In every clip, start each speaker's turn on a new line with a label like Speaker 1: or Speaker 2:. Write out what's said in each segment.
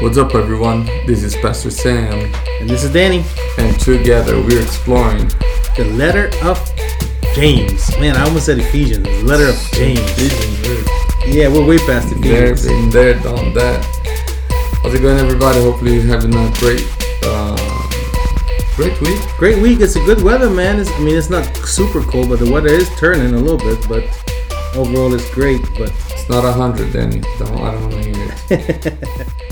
Speaker 1: What's up, everyone? This is Pastor Sam,
Speaker 2: And this is Danny,
Speaker 1: and together we're exploring
Speaker 2: the letter of James. Man, I almost said Ephesians. The letter of James. Ephesians, Yeah, we're way past
Speaker 1: there,
Speaker 2: Ephesians.
Speaker 1: been there, done that. How's it going, everybody? Hopefully, you're having a great, uh, great week.
Speaker 2: Great week. It's a good weather, man. It's, I mean, it's not super cold, but the weather is turning a little bit. But overall, it's great. But
Speaker 1: It's not a hundred, Danny. Don't, I don't want to hear it.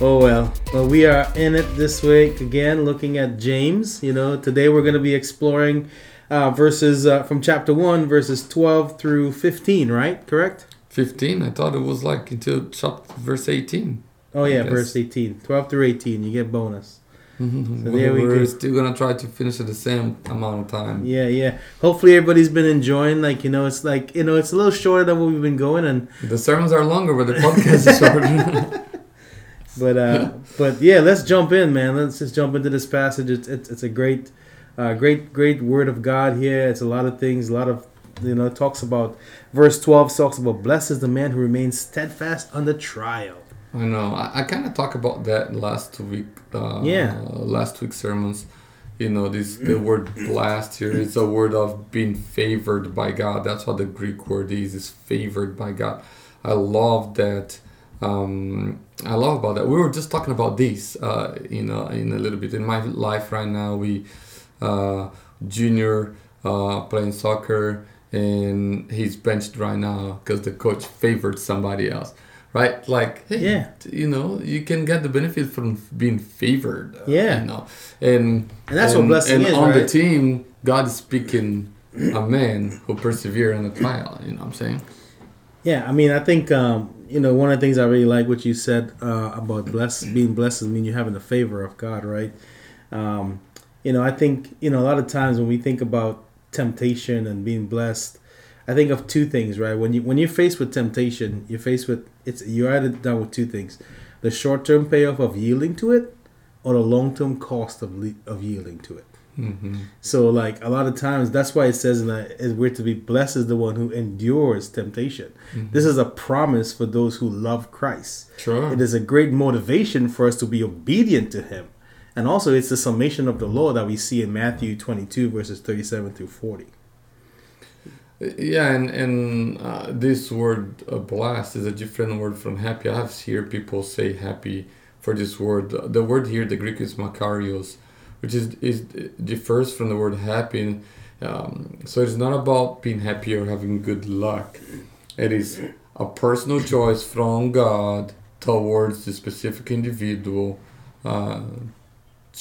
Speaker 2: oh well. Well, we are in it this week again, looking at James. You know, today we're going to be exploring uh, verses uh, from chapter one, verses twelve through fifteen. Right? Correct?
Speaker 1: Fifteen. I thought it was like until chapter verse eighteen.
Speaker 2: Oh yeah, verse 18. 12 through 18, you get bonus.
Speaker 1: Mm-hmm.
Speaker 2: there we
Speaker 1: we're
Speaker 2: go.
Speaker 1: still gonna try to finish at the same amount of time.
Speaker 2: Yeah, yeah. Hopefully everybody's been enjoying. Like you know, it's like you know, it's a little shorter than what we've been going, and
Speaker 1: The sermons are longer, but the podcast is shorter.
Speaker 2: but uh, but yeah, let's jump in, man. Let's just jump into this passage. It's it's, it's a great, uh, great great word of God here. It's a lot of things, a lot of you know, it talks about verse twelve talks about blessed is the man who remains steadfast under trial.
Speaker 1: I know. I, I kind of talked about that last week. Uh,
Speaker 2: Yeah.
Speaker 1: Last week's sermons. You know, this the word blessed here is a word of being favored by God. That's what the Greek word is. Is favored by God. I love that. Um, I love about that. We were just talking about this. Uh, you know, in a little bit in my life right now. We uh, junior uh, playing soccer and he's benched right now because the coach favored somebody else right like hey,
Speaker 2: Yeah.
Speaker 1: you know you can get the benefit from being favored uh,
Speaker 2: Yeah.
Speaker 1: you know and
Speaker 2: And that's what blessing
Speaker 1: and
Speaker 2: is,
Speaker 1: on the team god is picking a man who persevere in the trial you know what i'm saying
Speaker 2: Yeah, I mean, I think um, you know one of the things I really like what you said uh, about blessed being blessed. I mean, you're having the favor of God, right? Um, you know, I think you know a lot of times when we think about temptation and being blessed, I think of two things, right? When you when you're faced with temptation, you're faced with it's you're either done with two things: the short term payoff of yielding to it, or the long term cost of of yielding to it.
Speaker 1: Hmm
Speaker 2: So like a lot of times that's why it says in that we're to be blessed is the one who endures temptation. This is a promise for those who love Christ.
Speaker 1: sure
Speaker 2: It is a great motivation for us to be obedient to him. And also it's the summation of the law that we see in Matthew 22 verses 37 through 40.
Speaker 1: Yeah, and and uh, this word uh, blessed is a different word from happy. I have here people say happy for this word. The word here, the Greek is makarios, which is is differs from the word happy. Um, so it's not about being happy or having good luck. It is a personal choice from God towards the specific individual uh,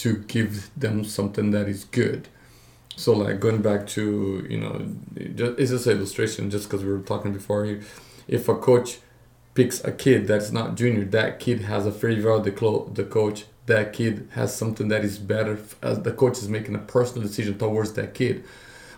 Speaker 1: to give them something that is good. So like going back to you know, just, it's just an illustration. Just because we were talking before if a coach picks a kid that's not junior, that kid has a favor of the clo- the coach. That kid has something that is better. As the coach is making a personal decision towards that kid,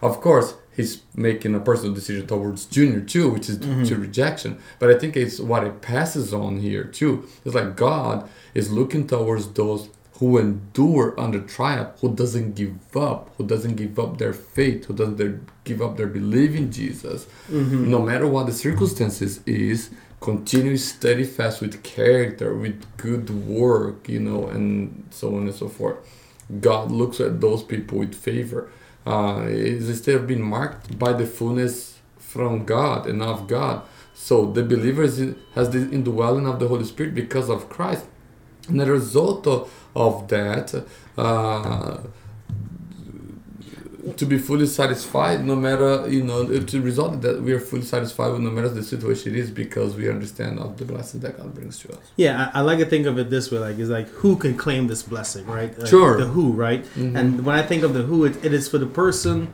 Speaker 1: of course he's making a personal decision towards junior too, which is mm-hmm. to rejection. But I think it's what it passes on here too. It's like God is looking towards those who endure under trial, who doesn't give up, who doesn't give up their faith, who doesn't give up their belief in Jesus. Mm-hmm. No matter what the circumstances is, continue steadfast with character, with good work, you know, and so on and so forth. God looks at those people with favor. Uh, is instead of being marked by the fullness from God and of God. So the believers has the indwelling of the Holy Spirit because of Christ. And the result of, of that, uh, to be fully satisfied, no matter, you know, to result that we are fully satisfied with no matter the situation it is because we understand of the blessings that God brings to us.
Speaker 2: Yeah, I, I like to think of it this way: like, it's like who can claim this blessing, right? Like,
Speaker 1: Sure.
Speaker 2: The who, right? Mm-hmm. And when I think of the who, it, it is for the person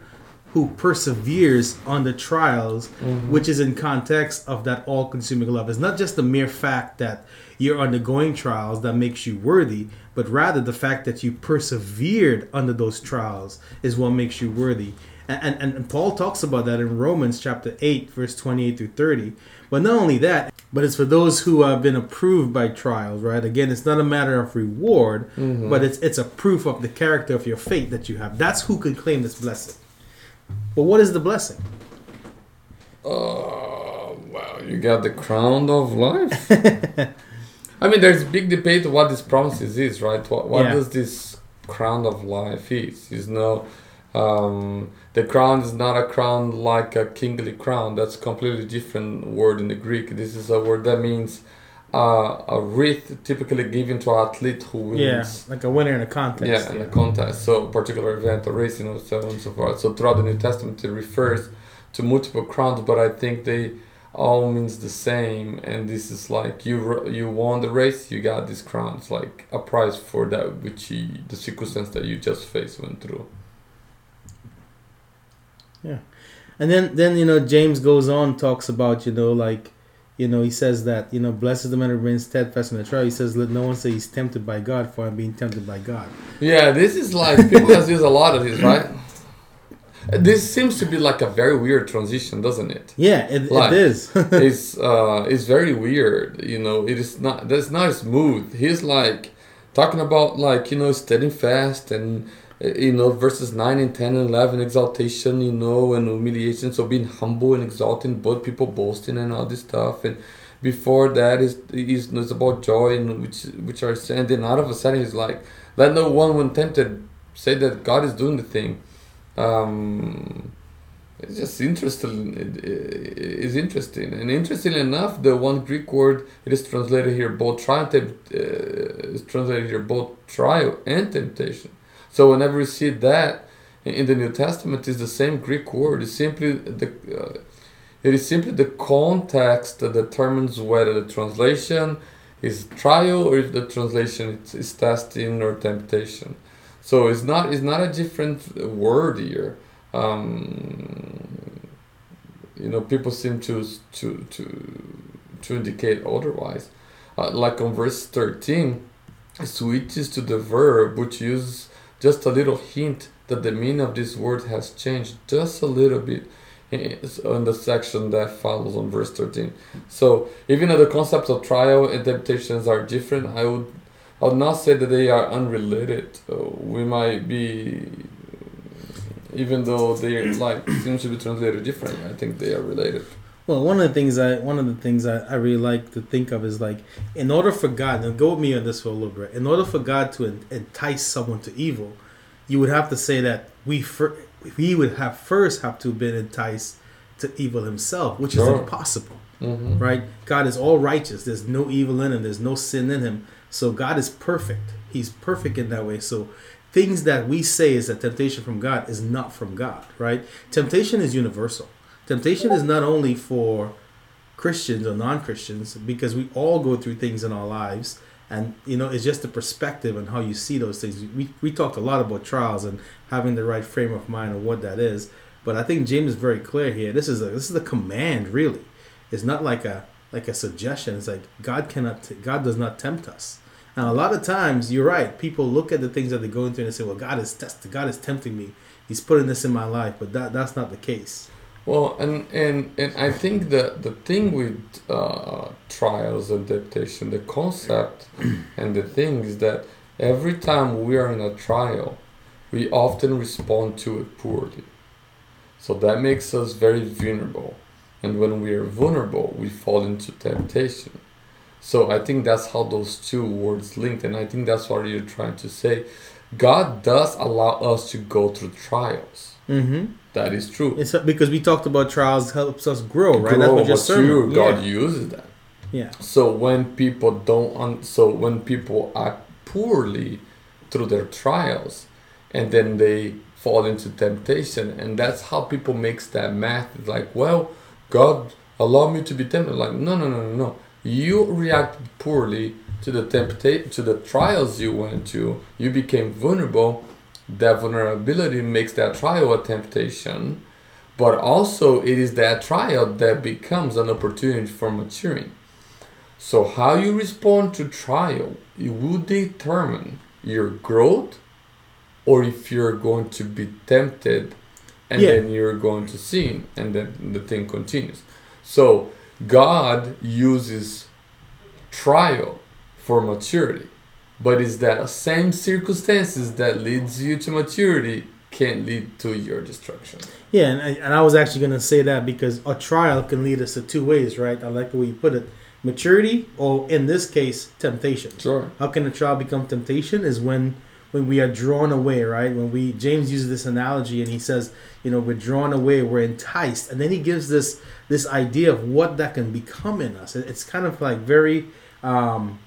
Speaker 2: who perseveres on the trials, mm-hmm. which is in context of that all-consuming love. It's not just the mere fact that you're undergoing trials that makes you worthy, but rather the fact that you persevered under those trials is what makes you worthy. And, and, and Paul talks about that in Romans chapter 8, verse 28 through 30. But not only that, but it's for those who have been approved by trials, right? Again, it's not a matter of reward, mm-hmm. but it's it's a proof of the character of your faith that you have. That's who can claim this blessing. But what is the blessing?
Speaker 1: Oh, wow, you got the crown of life? I mean, there's big debate what this promises is, right? What, what
Speaker 2: Yeah.
Speaker 1: does this crown of life is? Is no, um, the crown is not a crown like a kingly crown. That's a completely different word in the Greek. This is a word that means uh, a wreath typically given to an athlete who
Speaker 2: Yeah,
Speaker 1: wins.
Speaker 2: like a winner in a contest.
Speaker 1: Yeah, in a contest, so particular event or race, you know, so on and so forth. So throughout the New Testament, it refers to multiple crowns, but I think they all means the same. And this is like you you won the race, you got this crown. It's like a prize for that which you, the circumstance that you just faced went through. Yeah.
Speaker 2: And then then you know James goes on talks about you know like you know he says that you know blessed is the man who remains steadfast in the trial. He says let no one say he's tempted by God for I'm being tempted by God.
Speaker 1: Yeah, this is like people has used a lot of this, right? This seems to be like a very weird transition, doesn't it?
Speaker 2: Yeah, it,
Speaker 1: Like-
Speaker 2: it is.
Speaker 1: it's uh it's very weird you know it is not that's not smooth. He's like talking about like you know steading fast and uh, you know verses 9 and 10 and 11 exaltation you know and humiliation. So being humble and exalting both people boasting and all this stuff. And before that is is is about joy and which which are and then out of a sudden he's like let no one when tempted say that god is doing the thing um it's just interesting. It is interesting, and interestingly enough, the one Greek word it is translated here both trial uh, is translated here both trial and temptation. So whenever we see that in the New Testament, is the same Greek word. It's simply the uh, it is simply the context that determines whether the translation is trial or if the translation is testing or temptation. So it's not it's not a different word here. Um, you know people seem to to to to indicate otherwise. Uh, like on verse 13 it switches to the verb which uses just a little hint that the meaning of this word has changed just a little bit in the section that follows on verse 13 so even though the concepts of trial and temptations are different i would I would not say that they are unrelated. Uh, we might be even though they like seem to be translated differently, I think they are related.
Speaker 2: Well, one of the things I one of the things I, I really like to think of is like, in order for God, and go with me on this for a little bit. In order for God to en- entice someone to evil, you would have to say that we fir- we would have first have to have been enticed to evil himself, which is impossible,
Speaker 1: Mm-hmm.
Speaker 2: right? God is all righteous. There's no evil in him. There's no sin in him. So God is perfect. He's perfect in that way. So things that we say is a temptation from God is not from God, right? Temptation is universal. Temptation is not only for Christians or non-Christians because we all go through things in our lives and you know it's just the perspective and how you see those things. We we talked a lot about trials and having the right frame of mind and what that is. But I think James is very clear here. This is a this is a command really. It's not like a like a suggestion. It's like God cannot t- God does not tempt us. And a lot of times you're right. People look at the things that they're going through and they say, "Well, God is testing. God is tempting me. He's putting this in my life." But that that's not the case.
Speaker 1: Well, and and and I think the the thing with uh, trials and temptation, the concept and the thing is that every time we are in a trial, we often respond to it poorly. So that makes us very vulnerable, and when we are vulnerable, we fall into temptation. So I think that's how those two words linked, and I think that's what you're trying to say. God does allow us to go through trials.
Speaker 2: Mm-hmm.
Speaker 1: That is true.
Speaker 2: It's because we talked about trials helps us grow, right? that's
Speaker 1: grow,
Speaker 2: what your
Speaker 1: but
Speaker 2: sermon.
Speaker 1: you, God uses that.
Speaker 2: yeah.
Speaker 1: So when people don't, un- so when people act poorly through their trials, and then they fall into temptation, and that's how people makes that math. It's like, well, God allow me to be tempted. Like, no, no, no, no, no. You reacted poorly to the temptation, to the trials you went to. You became vulnerable. That vulnerability makes that trial a temptation but also it is that trial that becomes an opportunity for maturing. So how you respond to trial, it will determine your growth or if you're going to be tempted and
Speaker 2: Yeah.
Speaker 1: then you're going to sin and then the thing continues. So God uses trial for maturity. But is that same circumstances that leads you to maturity can lead to your destruction.
Speaker 2: Yeah, and I, and I was actually going to say that because a trial can lead us to two ways, right? I like the way you put it. maturity, or in this case, temptation.
Speaker 1: Sure.
Speaker 2: How can a trial become temptation? Is when when we are drawn away, right? When we James uses this analogy and he says, you know, we're drawn away, we're enticed, and then he gives this this idea of what that can become in us. It- It's kind of like very, um,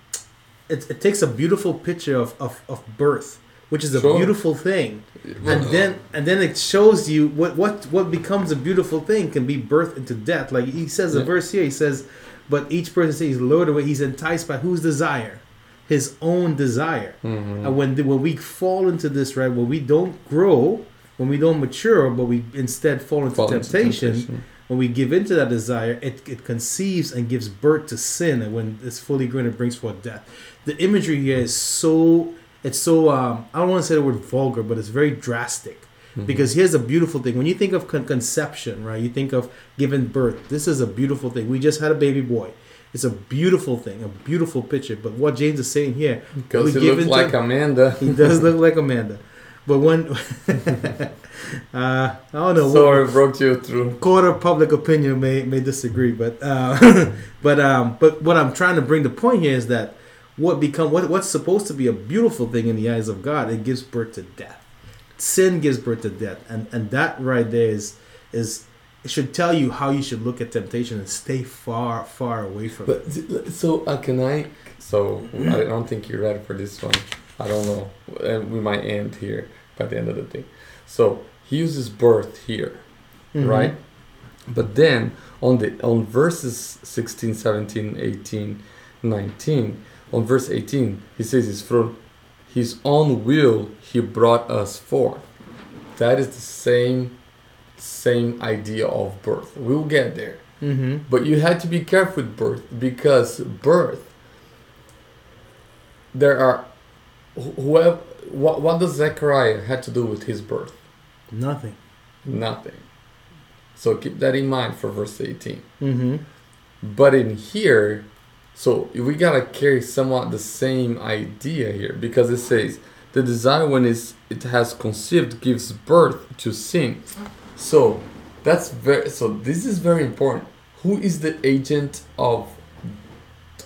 Speaker 2: it, it takes a beautiful picture of, of, of birth, which is a
Speaker 1: Sure.
Speaker 2: beautiful thing, and then and then it shows you what what what becomes a beautiful thing can be birth into death. Like he says a verse here, he says, but each person says, "Lord, away." He's enticed by whose desire, his own desire.
Speaker 1: Mhm.
Speaker 2: And when the, when we fall into this, right, when we don't grow, when we don't mature, but we instead fall into
Speaker 1: Fall into
Speaker 2: temptation,
Speaker 1: temptation.
Speaker 2: when we give into that desire, it, it conceives and gives birth to sin, and when it's fully grown, it brings forth death. The imagery here is so it's so um, I don't want to say the word vulgar, but it's very drastic.
Speaker 1: Mhm.
Speaker 2: Because here's a beautiful thing. When you think of con- conception, right? You think of giving birth. This is a beautiful thing. We just had a baby boy. It's a beautiful thing, a beautiful picture. But what James is saying here,
Speaker 1: Because he looks like Amanda.
Speaker 2: he does look like Amanda. But when, uh, I don't know,
Speaker 1: Sorry, broke you through.
Speaker 2: court of public opinion may may disagree, but uh, but um, but what I'm trying to bring the point here is that what become what what's supposed to be a beautiful thing in the eyes of God, it gives birth to death. Sin gives birth to death, and and that right there is is it should tell you how you should look at temptation and stay far far away from it.
Speaker 1: So uh, can I? So I don't think you're ready for this one. I don't know, and we might end here by the end of the thing. So he uses birth here,
Speaker 2: Mhm.
Speaker 1: right? But then on the on verses 16, 17, 18, 19, on verse 18, he says it's from his own will he brought us forth. That is the same same idea of birth. We'll get there.
Speaker 2: Mm-hmm.
Speaker 1: But you had to be careful with birth because birth. There are, whoever. What, what does Zechariah had to do with his birth?
Speaker 2: Nothing.
Speaker 1: Nothing. So keep that in mind for verse 18.
Speaker 2: Mm-hmm.
Speaker 1: But in here, so we gotta carry somewhat the same idea here because it says the desire when it has conceived gives birth to sin. So that's very so this is very important. Who is the agent of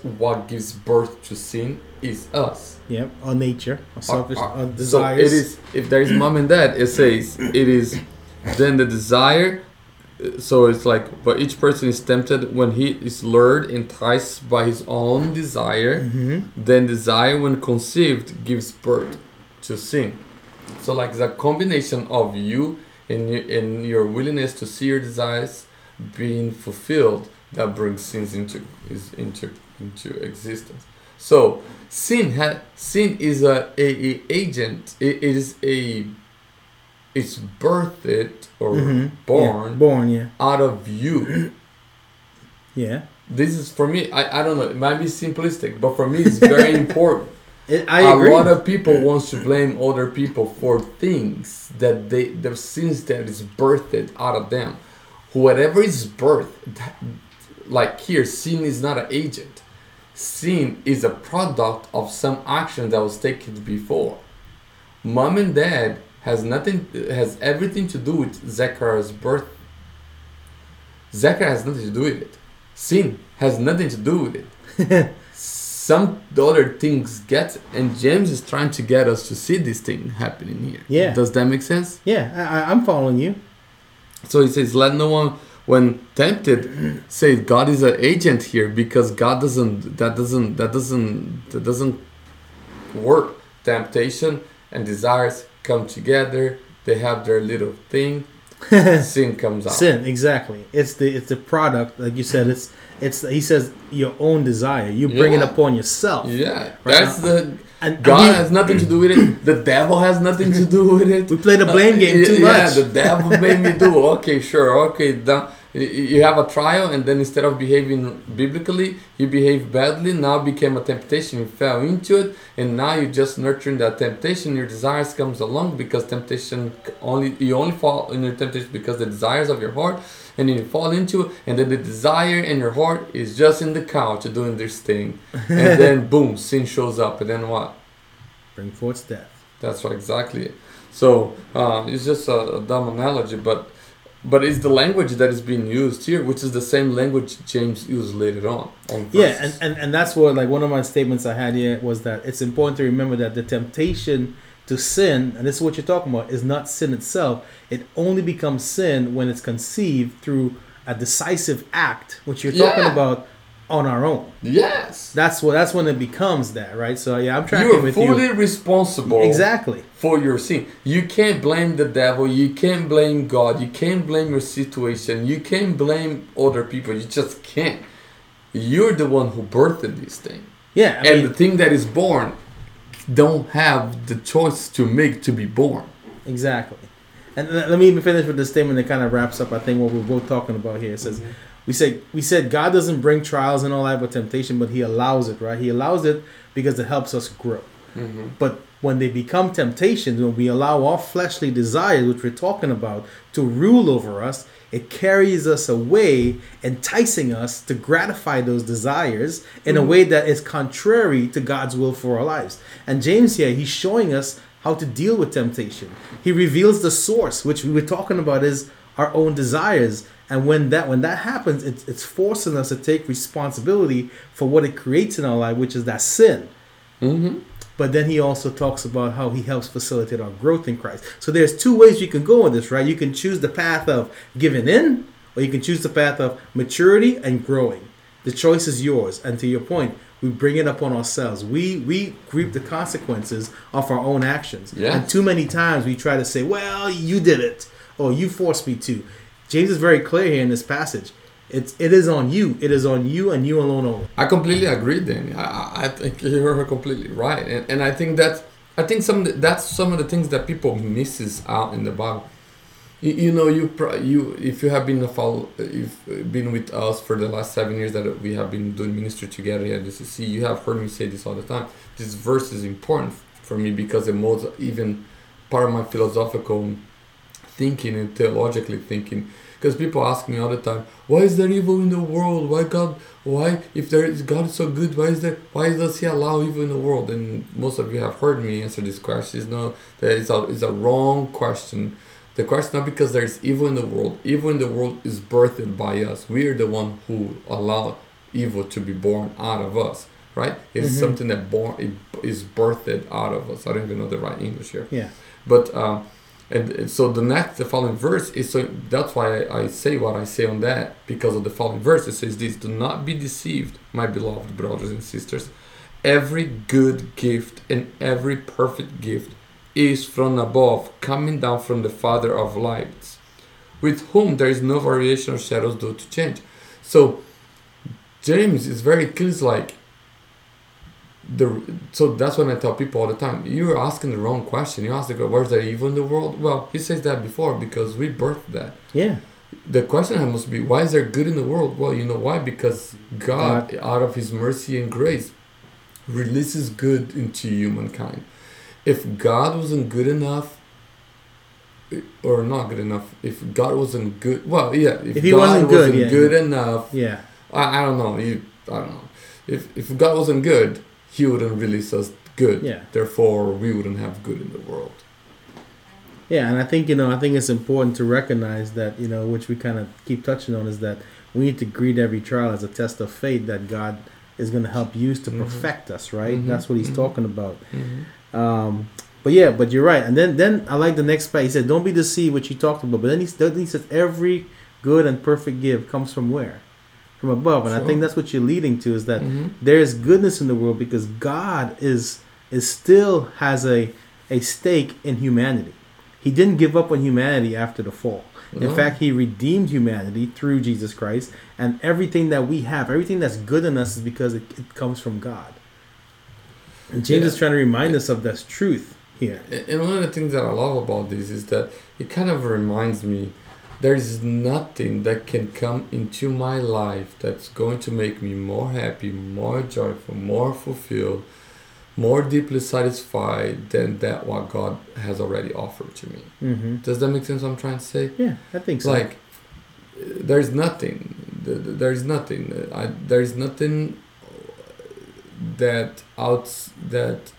Speaker 1: what gives birth to sin is us.
Speaker 2: Yep. On nature, on selfish, on
Speaker 1: so it is if there is mom and dad, it says it is then the desire. So it's like, but each person is tempted when he is lured, enticed by his own desire.
Speaker 2: Mm-hmm.
Speaker 1: Then desire, when conceived, gives birth to sin. So like the combination of you you, and your willingness to see your desires being fulfilled that brings sins into is into into existence. So sin ha- sin is a, a, a agent. It, it is a it's birthed or
Speaker 2: Mhm.
Speaker 1: born
Speaker 2: Yeah. Born. Yeah.
Speaker 1: out of you.
Speaker 2: Yeah.
Speaker 1: This is for me. I, I don't know. It might be simplistic, but for me, it's very important.
Speaker 2: It, I
Speaker 1: a
Speaker 2: agree.
Speaker 1: lot of people wants to blame other people for things that they the sins that is birthed out of them. Whatever is birthed, that- like here, sin is not an agent. Sin is a product of some action that was taken before. Mom and dad has nothing has everything to do with Zechariah's birth. Zechariah has nothing to do with it. Sin has nothing to do with it some other things get and James is trying to get us to see this thing happening here.
Speaker 2: Yeah.
Speaker 1: Does that make sense?
Speaker 2: Yeah, I, I- I'm following you.
Speaker 1: So he says, let no one when tempted say God is an agent here because God doesn't that doesn't that doesn't that doesn't work. Temptation and desires come together, they have their little thing, sin comes out.
Speaker 2: Sin, exactly. It's the it's the product, like you said. It's it's he says your own desire. You bring it upon yourself.
Speaker 1: Yeah.
Speaker 2: Right
Speaker 1: That's
Speaker 2: now-
Speaker 1: the
Speaker 2: And
Speaker 1: God
Speaker 2: we-
Speaker 1: has nothing to do with it. The devil has nothing to do with it.
Speaker 2: We play the blame uh, game too much.
Speaker 1: yeah,
Speaker 2: much.
Speaker 1: the devil made me do. Okay, sure. Okay, y- you have a trial, and then instead of behaving biblically, you behave badly. Now became a temptation. You fell into it, and now you're just nurturing that temptation. Your desires comes along because temptation only you only fall in your temptation because the desires of your heart, and then you fall into it, and then the desire in your heart is just in the couch doing this thing, and then boom, sin shows up, and then what?
Speaker 2: Bring forth death.
Speaker 1: That's right, exactly. So uh, it's just a, a dumb analogy, but but it's the language that is being used here, which is the same language James used later on. on
Speaker 2: Yeah, and, and, and that's what like one of my statements I had here was that it's important to remember that the temptation to sin, and this is what you're talking about, is not sin itself. It only becomes sin when it's conceived through a decisive act, which you're talking about on our own.
Speaker 1: yes,
Speaker 2: That's what that's when it becomes that, right? So yeah, I'm tracking
Speaker 1: you are
Speaker 2: with
Speaker 1: fully
Speaker 2: you.
Speaker 1: responsible
Speaker 2: Exactly.
Speaker 1: for your sin. You can't blame the devil. You can't blame God. You can't blame your situation. You can't blame other people. You just can't. You're the one who birthed this thing.
Speaker 2: Yeah, I
Speaker 1: and
Speaker 2: mean,
Speaker 1: the thing that is born don't have the choice to make to be born.
Speaker 2: Exactly. And let me even finish with this statement that kind of wraps up, I think, what we're both talking about here. It says, mm-hmm. We say we said God doesn't bring trials and all that but temptation, but He allows it, right? He allows it because it helps us grow. Mm-hmm. But when they become temptations, when we allow our fleshly desires, which we're talking about, to rule over us, it carries us away, enticing us to gratify those desires in a mm-hmm. way that is contrary to God's will for our lives. And James here, he's showing us how to deal with temptation. He reveals the source, which we were talking about is our own desires. And when that when that happens, it's, it's forcing us to take responsibility for what it creates in our life, which is that sin.
Speaker 1: Mm-hmm.
Speaker 2: But then he also talks about how he helps facilitate our growth in Christ. So there's two ways you can go in this, right? You can choose the path of giving in, or you can choose the path of maturity and growing. The choice is yours. And to your point, we bring it upon ourselves. We we reap the consequences of our own actions.
Speaker 1: Yeah.
Speaker 2: And too many times we try to say, "Well, you did it," or "You forced me to." James is very clear here in this passage. It's it is on you. It is on you and you alone. Only.
Speaker 1: I completely agree, Danny. I, I- think you're completely right, and, and I think that I think some the, that's some of the things that people misses out in the Bible. You, you know, you you if you have been a follow, if been with us for the last seven years that we have been doing ministry together at DCC, you have heard me say this all the time. This verse is important for me because it molds even part of my philosophical thinking and theologically thinking. Because people ask me all the time, why is there evil in the world? Why God? Why if there is God is so good? Why is there? Why does He allow evil in the world? And most of you have heard me answer this question. It's No, that is a is a wrong question. The question not because there is evil in the world. Evil in the world is birthed by us. We are the one who allow evil to be born out of us. Right? It's
Speaker 2: Mhm.
Speaker 1: something that born it is birthed out of us. I don't even know the right English here.
Speaker 2: Yeah.
Speaker 1: But um, and, so the next, the following verse is so that's why I, say what I say on that because of the following verse. It says this: "Do not be deceived, my beloved brothers and sisters. Every good gift and every perfect gift is from above, coming down from the Father of lights, with whom there is no variation or shadows due to change." So James is very clear. Like the so that's when I tell people all the time. You're asking the wrong question. You ask the God, "Where's there evil in the world?" Well, he says that before because we birthed that.
Speaker 2: Yeah.
Speaker 1: The question must be, why is there good in the world? Well, you know why? Because God, out of His mercy and grace, releases good into humankind. If God wasn't good enough, eh, or not good enough, if God wasn't good, well, yeah, if,
Speaker 2: If he
Speaker 1: God
Speaker 2: wasn't good, yeah.
Speaker 1: good enough,
Speaker 2: Yeah.
Speaker 1: I, I don't know. You, I don't know. If if God wasn't good, He wouldn't release us good.
Speaker 2: Yeah.
Speaker 1: Therefore, we wouldn't have good in the world.
Speaker 2: Yeah, and I think you know, I think it's important to recognize that you know, which we kind of keep touching on, is that we need to greet every trial as a test of faith that God is going to help use to
Speaker 1: Mhm.
Speaker 2: perfect us. Right?
Speaker 1: Mhm,
Speaker 2: That's what He's
Speaker 1: mhm.
Speaker 2: talking about. Um, but yeah, but you're right. And then then I like the next part. He said, "Don't be deceived," which you talked about. But then he, then he says, "Every good and perfect gift comes from where? From above." And I think that's what you're leading to is that
Speaker 1: Mhm.
Speaker 2: there is goodness in the world because God is is still has a a stake in humanity. He didn't give up on humanity after the fall. In
Speaker 1: No.
Speaker 2: fact, he redeemed humanity through Jesus Christ, and everything that we have, everything that's good in us, is because it, it comes from God. And James
Speaker 1: Yeah.
Speaker 2: is trying to remind us of this truth here.
Speaker 1: And one of the things that I love about this is that it kind of reminds me there's nothing that can come into my life that's going to make me more happy, more joyful, more fulfilled, more deeply satisfied than that what God has already offered to me.
Speaker 2: hmm
Speaker 1: Does that make sense what I'm trying to say?
Speaker 2: Yeah, I think so.
Speaker 1: like there's nothing th- th- there's nothing I, there's nothing that outs that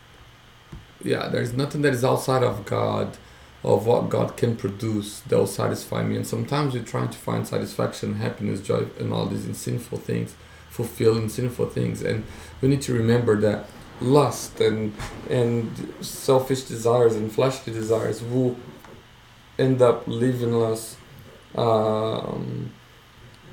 Speaker 1: yeah there's nothing that is outside of god of what God can produce that will satisfy me. And sometimes we're trying to find satisfaction, happiness, joy, and all these in sinful things, fulfilling sinful things. And we need to remember that lust and and selfish desires and fleshly desires will end up leaving us, um,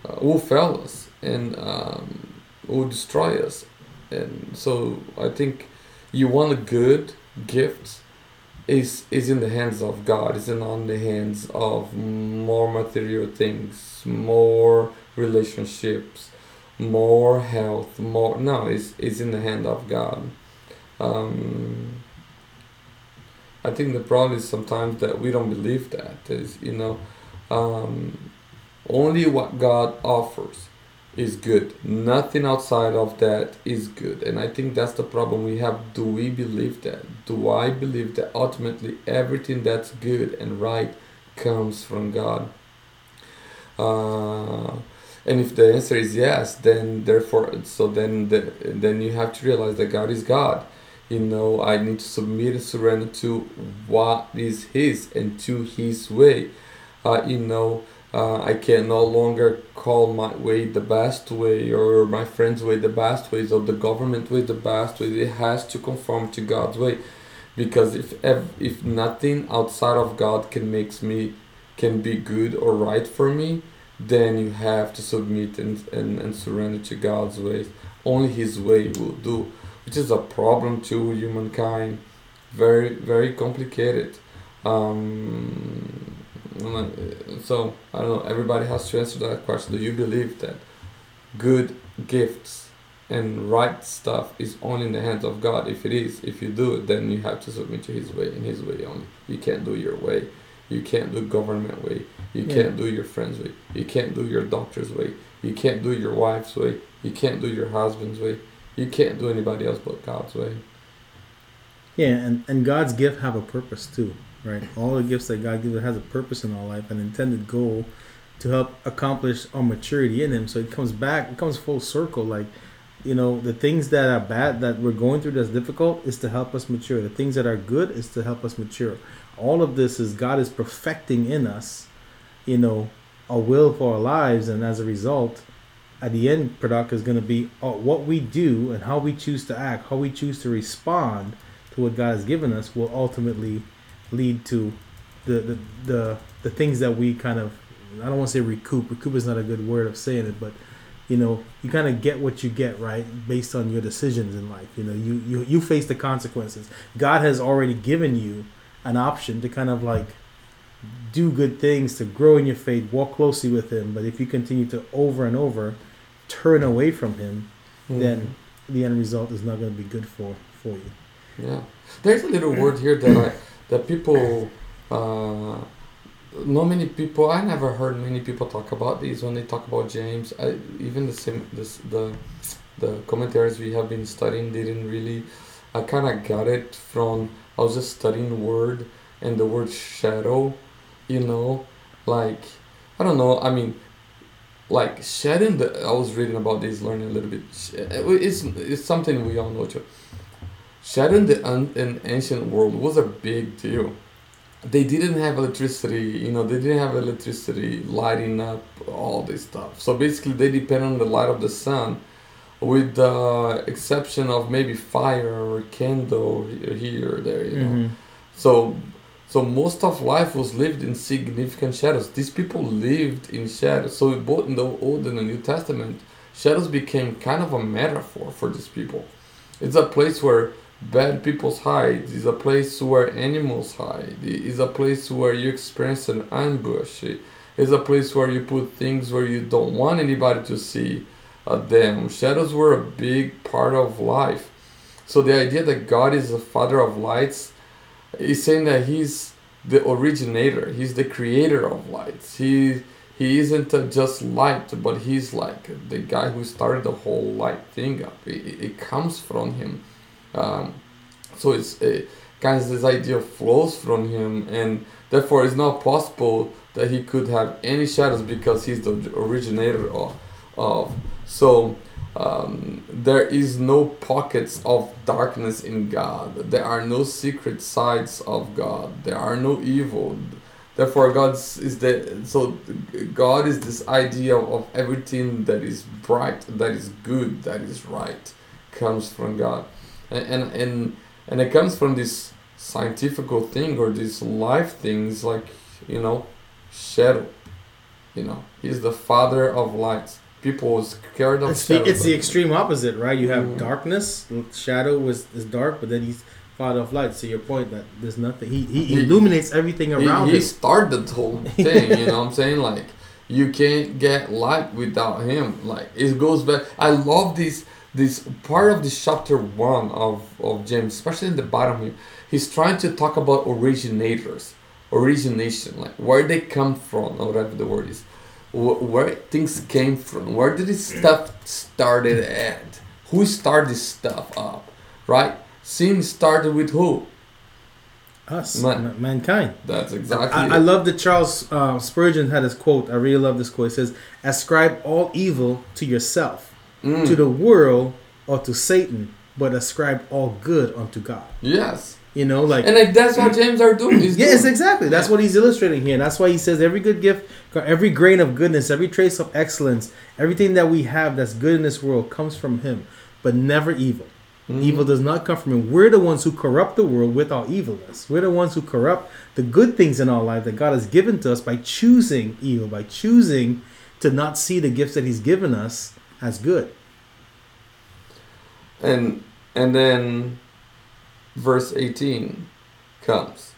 Speaker 1: uh, will fail us and um, will destroy us. And so I think you want a good gift is is in the hands of God, is on the hands of more material things, more relationships, more health, more no, it's, it's in the hand of God. Um, I think the problem is sometimes that we don't believe that is you know um, only what God offers is good. Nothing outside of that is good. And I think that's the problem we have. Do we believe that? Do I believe that ultimately everything that's good and right comes from God? Uh, and if the answer is yes, then therefore, so then the, then you have to realize that God is God. You know, I need to submit and surrender to what is His and to His way. Uh, you know, uh, I can no longer call my way the best way or my friend's way the best way or the government way the best way. It has to conform to God's way, because if if nothing outside of God can makes me can be good or right for me, then you have to submit and, and, and surrender to God's ways. Only His way will do, which is a problem to humankind. Very very complicated. Um, so I don't know. Everybody has to answer that question. Do you believe that good gifts and right stuff is only in the hands of God? If it is, if you do it, then you have to submit to His way and His way only. You can't do your way. You can't do government way. You yeah. can't do your friend's way. You can't do your doctor's way. You can't do your wife's way. You can't do your husband's way. You can't do anybody else but God's way.
Speaker 2: Yeah, and, and God's gift have a purpose too right? All the gifts that God gives has a purpose in our life, an intended goal to help accomplish our maturity in Him. So it comes back, it comes full circle. Like, you know, the things that are bad that we're going through that's difficult is to help us mature. The things that are good is to help us mature. All of this is God is perfecting in us, you know, a will for our lives, and as a result, at the end product is going to be uh, what we do and how we choose to act, how we choose to respond to what God has given us will ultimately lead to the the the, the things that we kind of I don't want to say recoup. Recoup is not a good word of saying it, but you know, you kind of get what you get, right, based on your decisions in life. You know, you, you you face the consequences. God has already given you an option to kind of like do good things, to grow in your faith, walk closely with Him. But if you continue to over and over turn away from Him, mm-hmm. then the end result is not going to be good for for you.
Speaker 1: Yeah, there's a little word here that I that people uh, not many people i never heard many people talk about these when they talk about james. I, even the same this, the the commentaries we have been studying didn't really i kind of got it from i was just studying word and the word shadow you know? Like i don't know i mean like shedding the i was reading about this learning a little bit it's, it's something we all know too Shattering the un- in ancient world was a big deal. They didn't have electricity, you know, they didn't have electricity lighting up all this stuff. So basically, they depend on the light of the sun, with the exception of maybe fire or candle here or there, you know. Mm-hmm. So, so most of life was lived in significant shadows. These people lived in shadows. So both in the Old and the New Testament, shadows became kind of a metaphor for these people. It's a place where bad people's hide is a place where animals hide is a place where you experience an ambush is a place where you put things where you don't want anybody to see uh, them. Shadows were a big part of life. So the idea that god is the father of lights is saying that he's the originator he's the creator of lights. He he isn't just light but he's like the guy who started the whole light thing up. It, it comes from him um, so it's uh, kind of this idea flows from him, and therefore it's not possible that he could have any shadows because he's the originator of. of. So um, there is no pockets of darkness in God. There are no secret sides of God. There are no evil. Therefore, God is the so God is this idea of everything that is bright, that is good, that is right, comes from God, and and and, and it comes from this scientific thing or this life things like you know shadow. You know, He's the Father of lights people is scared of
Speaker 2: it's the,
Speaker 1: shadow,
Speaker 2: it's the extreme opposite, right? You have
Speaker 1: Mm.
Speaker 2: darkness, shadow was is dark, but then he's father of light. So your point that there's nothing. He he,
Speaker 1: He-
Speaker 2: illuminates everything around
Speaker 1: he, he
Speaker 2: him.
Speaker 1: started the whole thing you know what i'm saying like you can't get light without him like it goes back i love this this part of this chapter one of of james especially in the bottom here he's trying to talk about originators origination like where they come from or whatever the word is wh- where things came from where did this stuff started at who started this stuff up right sin started with who
Speaker 2: Us,
Speaker 1: Man-
Speaker 2: ma- mankind.
Speaker 1: that's exactly
Speaker 2: I,
Speaker 1: it.
Speaker 2: I love that Charles uh, Spurgeon had his quote. I really love this quote. It says, "Ascribe all evil to yourself,
Speaker 1: Mm.
Speaker 2: to the world, or to Satan, but ascribe all good unto God."
Speaker 1: Yes,
Speaker 2: You know, like
Speaker 1: and like that's what James are doing.
Speaker 2: Yes,
Speaker 1: doing.
Speaker 2: exactly. That's what he's illustrating here. And That's why he says every good gift, every grain of goodness, every trace of excellence, everything that we have that's good in this world comes from him, but never evil.
Speaker 1: Mhm.
Speaker 2: Evil does not come from him. We're the ones who corrupt the world with our evilness. We're the ones who corrupt the good things in our life that God has given to us by choosing evil, by choosing to not see the gifts that He's given us as good.
Speaker 1: and and then verse eighteen comes.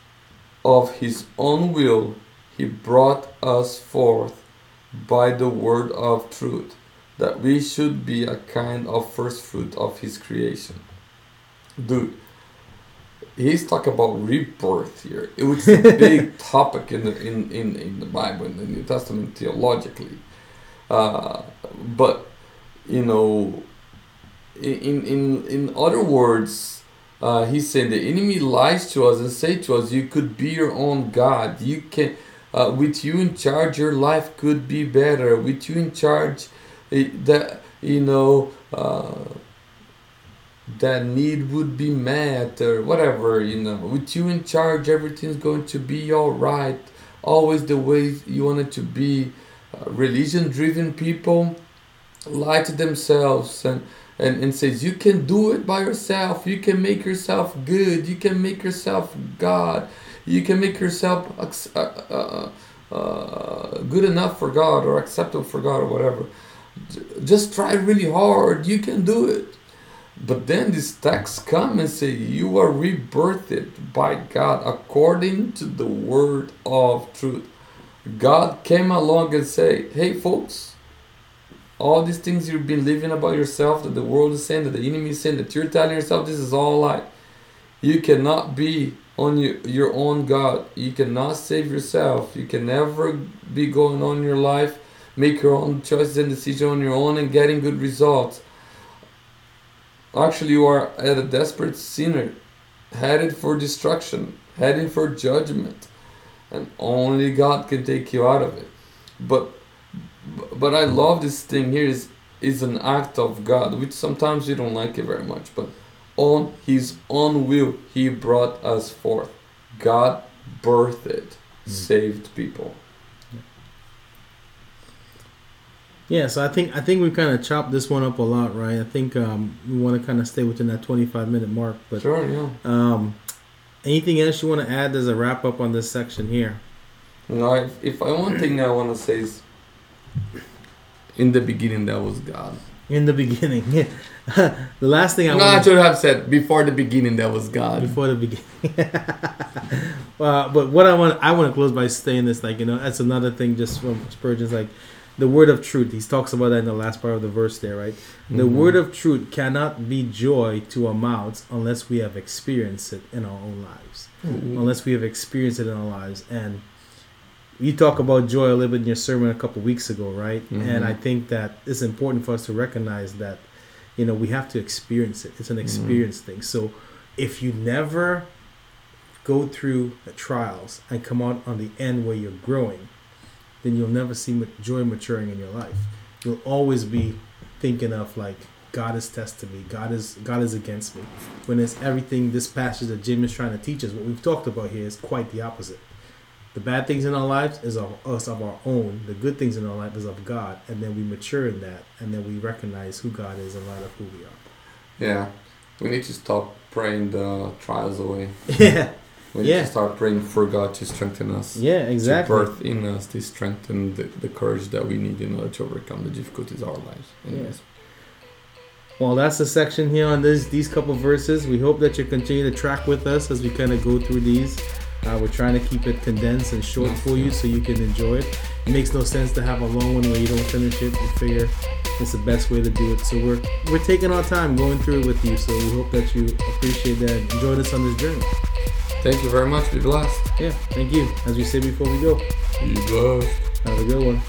Speaker 1: Of his own will, he brought us forth by the word of truth, that we should be a kind of first fruit of his creation. Dude, he's talking about rebirth here. It was a big topic in the in, in, in the Bible in the New Testament theologically. Uh, but you know in in in other words uh, he said the enemy lies to us and say to us you could be your own god. You can uh, with you in charge your life could be better. With you in charge eh, that you know uh, that need would be met or whatever you know. With you in charge everything's going to be all right. Always the way you want it to be. Uh, religion driven people lie to themselves and and, and says you can do it by yourself. You can make yourself good. You can make yourself god. You can make yourself uh, uh, uh, good enough for god or acceptable for god or whatever. Just try really hard. You can do it. But then these texts come and say you are rebirthed by god according to the word of truth. God came along and say hey folks all these things you've been living about yourself that the world is saying that the enemy is saying that you're telling yourself this is all lie. You cannot be on your, your own god. You cannot save yourself. You can never be going on your life make your own choices and decisions on your own and getting good results. Actually you are at a desperate sinner headed for destruction heading for judgment and only god can take you out of it. But but I love this thing here is is an act of God, which sometimes we don't like it very much, but on his own will he brought us forth. God birthed it, saved people.
Speaker 2: Yeah, so I think I think we kind of chopped this one up a lot, right? I think um, we want to kind of stay within that 25 minute mark. But
Speaker 1: Sure, yeah.
Speaker 2: um, anything else you want to add as a wrap up on this section here?
Speaker 1: No, if, if I one thing I want to say is, in the beginning that was God.
Speaker 2: In the beginning, yeah. the last thing I
Speaker 1: No, I
Speaker 2: want
Speaker 1: should have said before the beginning that was God.
Speaker 2: before the beginning. uh, but what I want I want to close by saying this, like you know, that's another thing just from Spurgeon's like the word of truth. He talks about that in the last part of the verse there, right? The
Speaker 1: Mhm.
Speaker 2: word of truth cannot be joy to our mouths unless we have experienced it in our own lives.
Speaker 1: Mhm.
Speaker 2: Unless we have experienced it in our lives. And you talk about joy a little bit in your sermon a couple weeks ago, right?
Speaker 1: Mhm.
Speaker 2: And I think that it's important for us to recognize that, you know, we have to experience it. It's an experience thing. So if you never go through the trials and come out on the end where you're growing, then you'll never see joy maturing in your life. You'll always be thinking of like God is testing me, God is God is against me. When it's everything this passage that Jim is trying to teach us, what we've talked about here is quite the opposite. The bad things in our lives is of us of our own. The good things in our life is of God, and then we mature in that, and then we recognize who God is in light of who we are.
Speaker 1: Yeah, we need to stop praying the trials away.
Speaker 2: Yeah,
Speaker 1: We need
Speaker 2: Yeah.
Speaker 1: to start praying for God to strengthen us.
Speaker 2: yeah, exactly.
Speaker 1: To birth in us to strengthen the, the courage that we need in order to overcome the difficulties of our lives. Anyways.
Speaker 2: Well, that's the section here on this these couple verses. We hope that you continue to track with us as we kind of go through these. Uh, we're trying to keep it condensed and short for you so you can enjoy it. It makes no sense to have a long one where you don't finish it. We figure it's the best way to do it. So we're we're taking our time going through it with you. So we hope that you appreciate that. and Join us on this journey.
Speaker 1: Thank you very much. Be blessed.
Speaker 2: Yeah, thank you. As we say before we go,
Speaker 1: Be blessed.
Speaker 2: have a good one.